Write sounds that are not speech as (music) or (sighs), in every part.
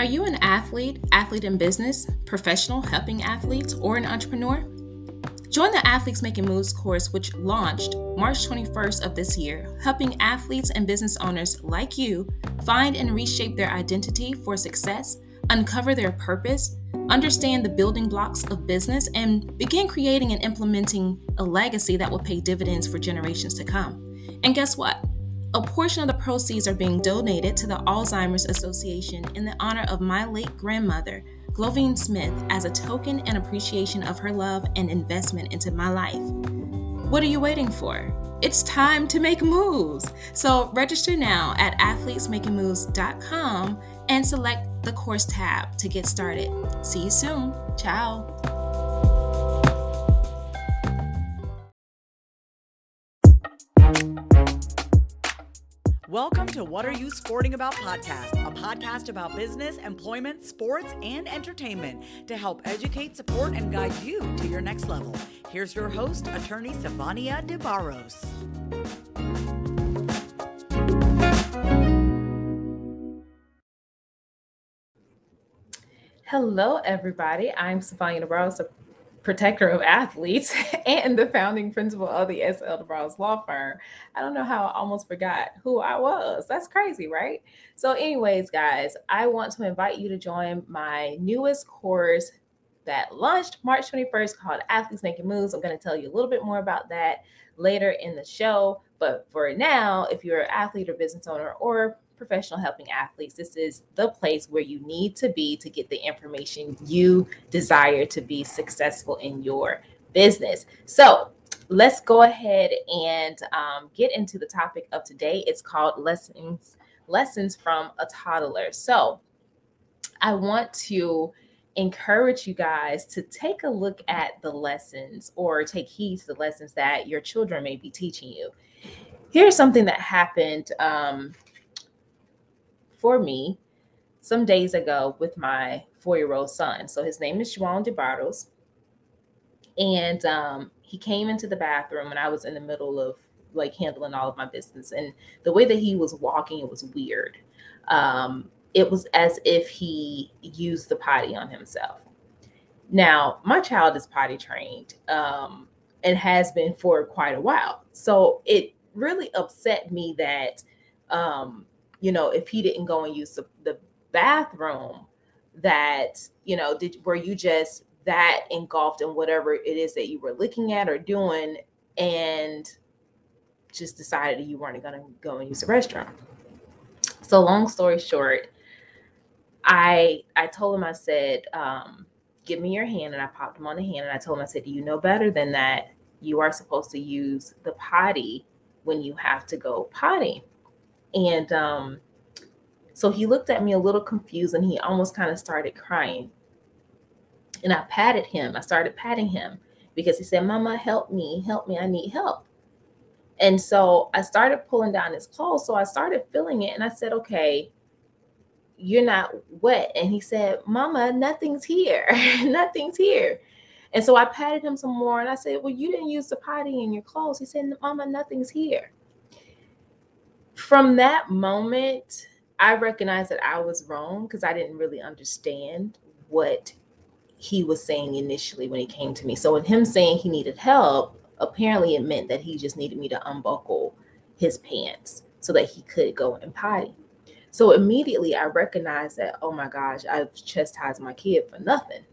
Are you an athlete, athlete in business, professional helping athletes, or an entrepreneur? Join the Athletes Making Moves course, which launched March 21st of this year, helping athletes and business owners like you find and reshape their identity for success, uncover their purpose, understand the building blocks of business, and begin creating and implementing a legacy that will pay dividends for generations to come. And guess what? A portion of the proceeds are being donated to the Alzheimer's Association in the honor of my late grandmother, Glovine Smith, as a token and appreciation of her love and investment into my life. What are you waiting for? It's time to make moves. So register now at athletesmakingmoves.com and select the course tab to get started. See you soon. Ciao. Welcome to What Are You Sporting About podcast, a podcast about business, employment, sports, and entertainment to help educate, support, and guide you to your next level. Here's your host, attorney Savania De Barros. Hello, everybody. I'm Savania De Barros, protector of athletes (laughs) and the founding principal of the SL DeBarros Law Firm. I don't know how I almost forgot who I was. That's crazy, right? So, anyways, guys, I want to invite you to join my newest course that launched March 21st called Athletes Making Moves. I'm going to tell you a little bit more about that later in the show. But for now, if you're an athlete or business owner or professional helping athletes, this is the place where you need to be to get the information you desire to be successful in your business. So, let's go ahead and um, get into the topic of today. It's called lessons lessons from a toddler. So, I want to encourage you guys to take a look at the lessons or take heed to the lessons that your children may be teaching you. Here's something that happened um, for me some days ago with my four year old son. So his name is Juan DeBarros. And um, he came into the bathroom and I was in the middle of like handling all of my business. And the way that he was walking, it was weird. Um, it was as if he used the potty on himself. Now, my child is potty trained um, and has been for quite a while. So it really upset me that um, you know, if he didn't go and use the, the bathroom, that, you know, did were you just that engulfed in whatever it is that you were looking at or doing and just decided you weren't going to go and use the restroom. So long story short, I I told him I said, um, give me your hand and I popped him on the hand and I told him I said, do you know better than that? You are supposed to use the potty when you have to go potty. And um, so he looked at me a little confused and he almost kind of started crying. And I patted him. I started patting him because he said, Mama, help me, help me, I need help. And so I started pulling down his clothes. So I started feeling it and I said, Okay, you're not wet. And he said, Mama, nothing's here. (laughs) nothing's here. And so I patted him some more and I said, Well, you didn't use the potty in your clothes. He said, Mama, nothing's here from that moment, I recognized that I was wrong because I didn't really understand what he was saying initially when he came to me. So, with him saying he needed help, apparently it meant that he just needed me to unbuckle his pants so that he could go and potty. So, immediately I recognized that, oh my gosh, I've chastised my kid for nothing.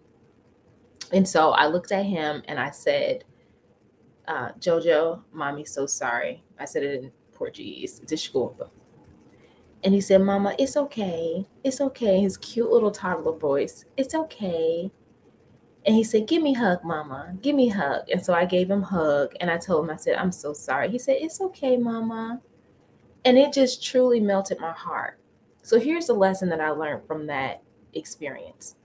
And so I looked at him and I said, uh, Jojo, mommy's so sorry. I said it in Portuguese. Desculpa. And he said, Mama, it's okay. It's okay. His cute little toddler voice. It's okay. And he said, Give me hug, Mama. Give me hug. And so I gave him hug and I told him, I said, I'm so sorry. He said, It's okay, Mama. And it just truly melted my heart. So here's the lesson that I learned from that experience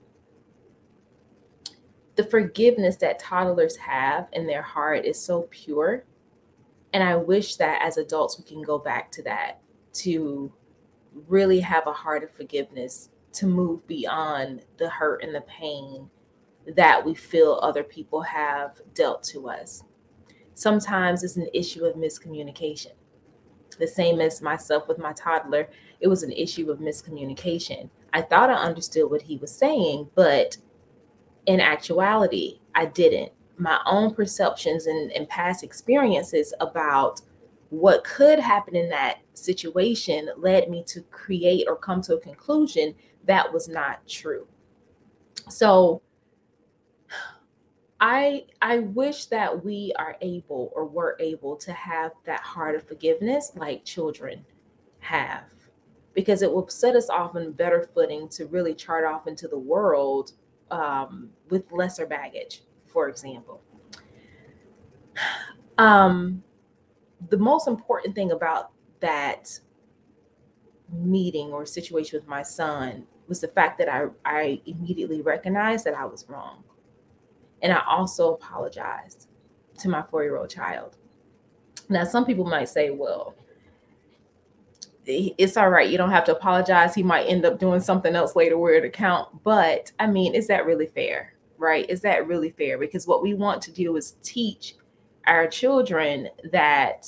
the forgiveness that toddlers have in their heart is so pure and I wish that as adults, we can go back to that to really have a heart of forgiveness, to move beyond the hurt and the pain that we feel other people have dealt to us. Sometimes it's an issue of miscommunication. The same as myself with my toddler, it was an issue of miscommunication. I thought I understood what he was saying, but in actuality, I didn't. My own perceptions and, and past experiences about what could happen in that situation led me to create or come to a conclusion that was not true. So I I wish that we are able or were able to have that heart of forgiveness like children have because it will set us off on better footing to really chart off into the world um, with lesser baggage, for example. Um, the most important thing about that meeting or situation with my son was the fact that I, I immediately recognized that I was wrong. And I also apologized to my four year old child. Now, some people might say, well, it's all right. You don't have to apologize. He might end up doing something else later where it account. But I mean, is that really fair? Right? Is that really fair? Because what we want to do is teach our children that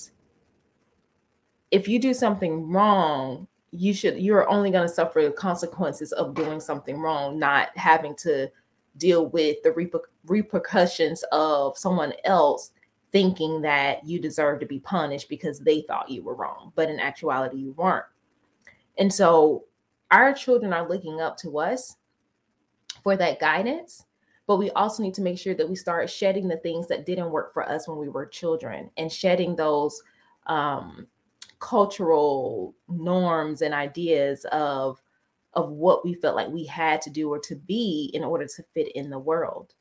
if you do something wrong, you should you're only going to suffer the consequences of doing something wrong, not having to deal with the reper- repercussions of someone else thinking that you deserve to be punished because they thought you were wrong, but in actuality, you weren't. And so our children are looking up to us for that guidance, but we also need to make sure that we start shedding the things that didn't work for us when we were children and shedding those um, cultural norms and ideas of of what we felt like we had to do or to be in order to fit in the world.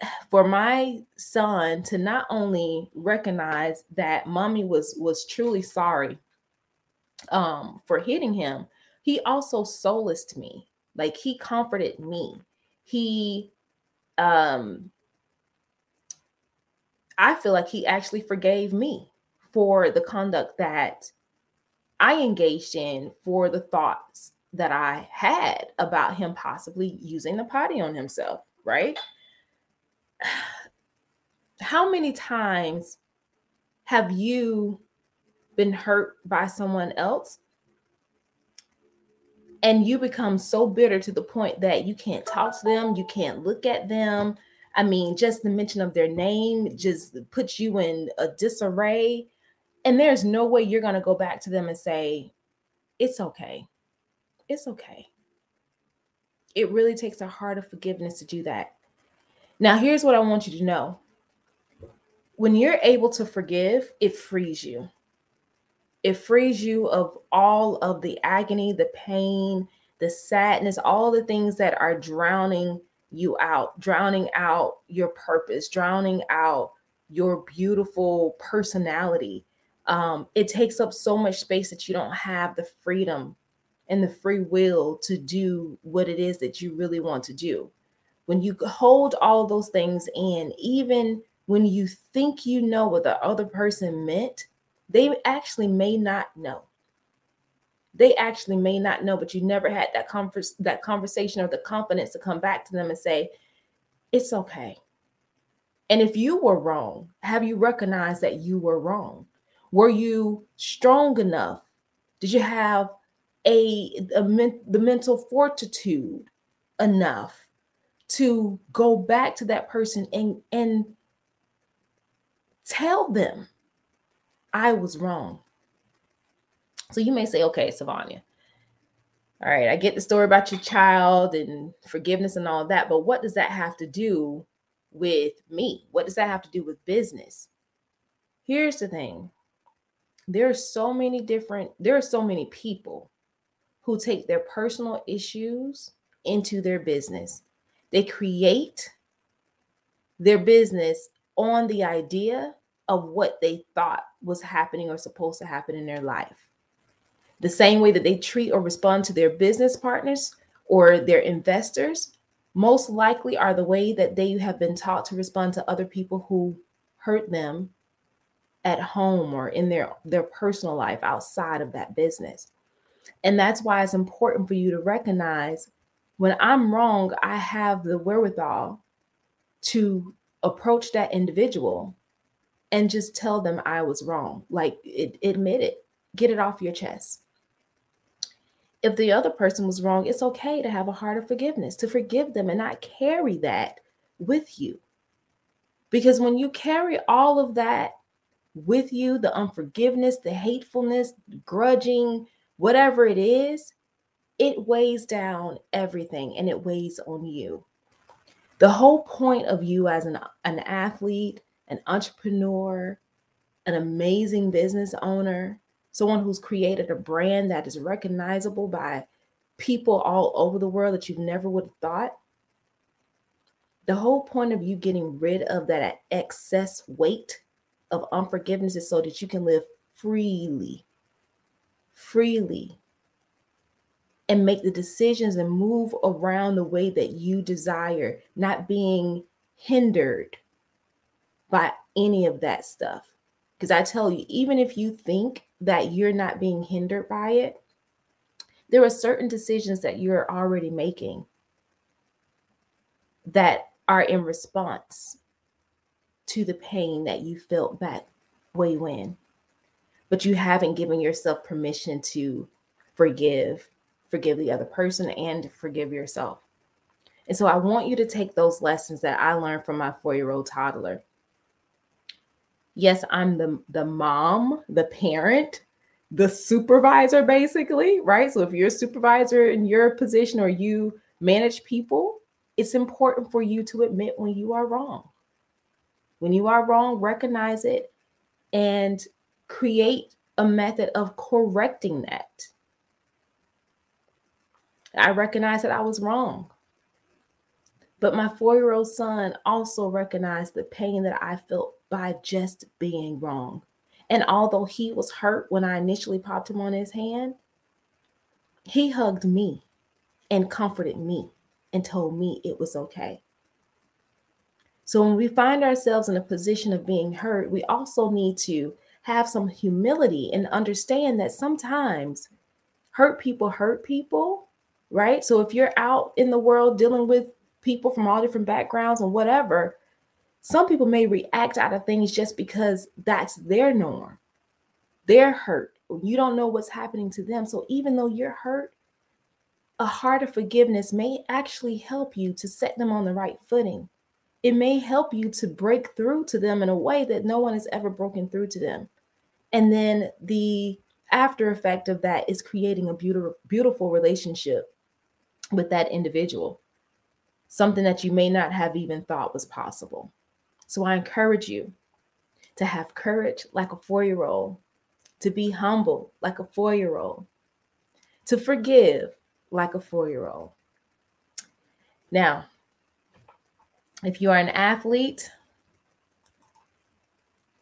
(sighs) For my son to not only recognize that mommy was was truly sorry um for hitting him he also solaced me. Like he comforted me he um i feel like he actually forgave me for the conduct that i engaged in for the thoughts that i had about him possibly using the potty on himself right? (sighs) How many times have you been hurt by someone else and you become so bitter to the point that you can't talk to them, you can't look at them. I mean, just the mention of their name just puts you in a disarray. And there's no way you're going to go back to them and say, It's okay. It's okay. It really takes a heart of forgiveness to do that. Now, here's what I want you to know when you're able to forgive, it frees you. It frees you of all of the agony, the pain, the sadness, all the things that are drowning you out, drowning out your purpose, drowning out your beautiful personality. Um, it takes up so much space that you don't have the freedom and the free will to do what it is that you really want to do when you hold all those things in, even when you think you know what the other person meant, they actually may not know. They actually may not know, but you never had that converse, that conversation or the confidence to come back to them and say, "It's okay." And if you were wrong, have you recognized that you were wrong? Were you strong enough? Did you have a, a men, the mental fortitude enough to go back to that person and and tell them I was wrong. So you may say, okay, Savania, all right, I get the story about your child and forgiveness and all that, but what does that have to do with me? What does that have to do with business? Here's the thing there are so many different, there are so many people who take their personal issues into their business they create their business on the idea of what they thought was happening or supposed to happen in their life. The same way that they treat or respond to their business partners or their investors, most likely are the way that they have been taught to respond to other people who hurt them at home or in their, their personal life outside of that business. And that's why it's important for you to recognize when I'm wrong, I have the wherewithal to approach that individual and just tell them I was wrong. Like it, admit it, get it off your chest. if the other person was wrong, it's okay to have a heart of forgiveness, to forgive them and not carry that with you. Because when you carry all of that with you, the unforgiveness, the hatefulness, grudging, whatever it is, it weighs down everything and it weighs on you. The whole point of you as an, an athlete, an entrepreneur, an amazing business owner, someone who's created a brand that is recognizable by people all over the world that you never would have thought. The whole point of you getting rid of that excess weight of unforgiveness is so that you can live freely, freely, and make the decisions and move around the way that you desire, not being hindered by any of that stuff. Because I tell you, even if you think that you're not being hindered by it, there are certain decisions that you're already making that are in response to the pain that you felt back way when. But you haven't given yourself permission to forgive, forgive the other person, and forgive yourself. And so I want you to take those lessons that I learned from my four year old toddler. Yes, I'm the, the mom, the parent, the supervisor, basically, right? So if you're a supervisor in your position or you manage people, it's important for you to admit when you are wrong. When you are wrong, recognize it and create a method of correcting that. I recognize that I was wrong. But my four year old son also recognized the pain that I felt by just being wrong. And although he was hurt when I initially popped him on his hand, he hugged me and comforted me and told me it was okay. So when we find ourselves in a position of being hurt, we also need to have some humility and understand that sometimes hurt people hurt people, right? So if you're out in the world dealing with people from all different backgrounds and whatever, some people may react out of things just because that's their norm. They're hurt. You don't know what's happening to them. So even though you're hurt, a heart of forgiveness may actually help you to set them on the right footing it may help you to break through to them in a way that no one has ever broken through to them. And then the after effect of that is creating a beautiful, beautiful relationship with that individual, something that you may not have even thought was possible. So I encourage you to have courage like a four year old, to be humble like a four year old, to forgive like a four year old. Now, if you are an athlete,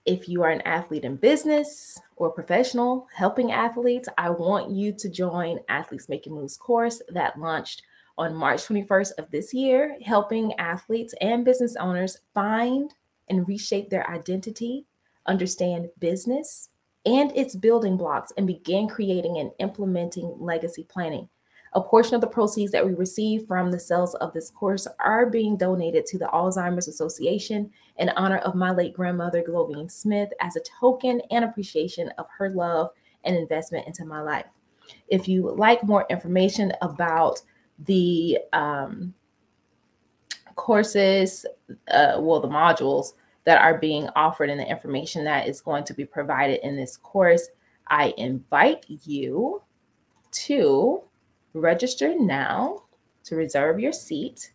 if you are an athlete in business or professional helping athletes, I want you to join Athletes Making Moves course that launched on March 21st of this year, helping athletes and business owners find and reshape their identity, understand business and its building blocks, and begin creating and implementing legacy planning. A portion of the proceeds that we receive from the sales of this course are being donated to the Alzheimer's Association in honor of my late grandmother, Glovian Smith, as a token and appreciation of her love and investment into my life. If you would like more information about the um, courses, uh, well, the modules that are being offered and the information that is going to be provided in this course, I invite you to Register now to reserve your seat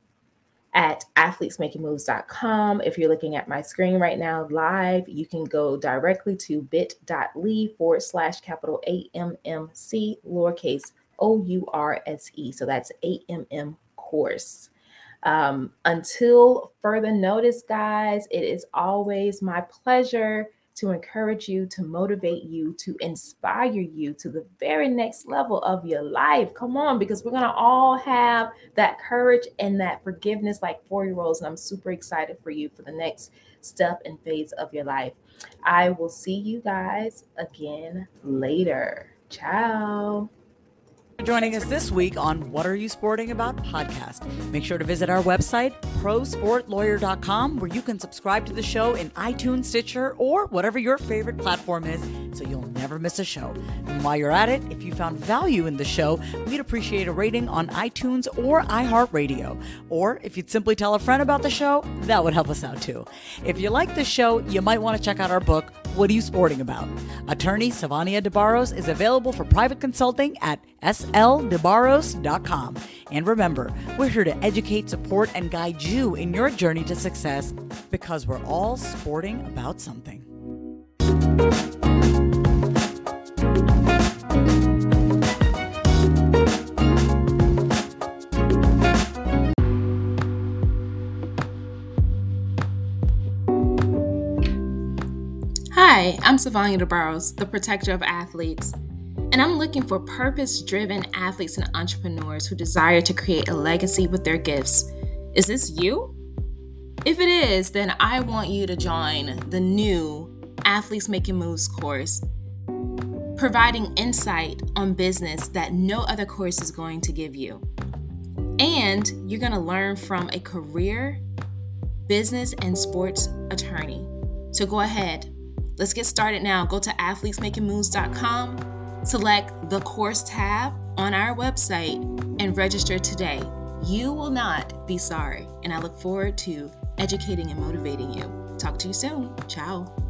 at athletesmakingmoves.com. If you're looking at my screen right now live, you can go directly to bit.ly forward slash capital AMMC lowercase O U R S E. So that's AMM course. Um, until further notice, guys, it is always my pleasure to encourage you, to motivate you, to inspire you to the very next level of your life. Come on, because we're going to all have that courage and that forgiveness like four year olds. And I'm super excited for you for the next step and phase of your life. I will see you guys again later. Ciao. Joining us this week on What Are You Sporting About podcast. Make sure to visit our website, prosportlawyer.com, where you can subscribe to the show in iTunes, Stitcher, or whatever your favorite platform is so you'll never miss a show. And while you're at it, if you found value in the show, we'd appreciate a rating on iTunes or iHeartRadio. Or if you'd simply tell a friend about the show, that would help us out too. If you like the show, you might want to check out our book, What Are You Sporting About? Attorney Savania DeBarros is available for private consulting at sldebarros.com. And remember, we're here to educate, support, and guide you in your journey to success because we're all sporting about something. I'm Savania DeBarros, the protector of athletes, and I'm looking for purpose driven athletes and entrepreneurs who desire to create a legacy with their gifts. Is this you? If it is, then I want you to join the new Athletes Making Moves course, providing insight on business that no other course is going to give you. And you're going to learn from a career, business, and sports attorney. So go ahead, Let's get started now. Go to athletesmakingmoves.com, select the course tab on our website, and register today. You will not be sorry, and I look forward to educating and motivating you. Talk to you soon. Ciao.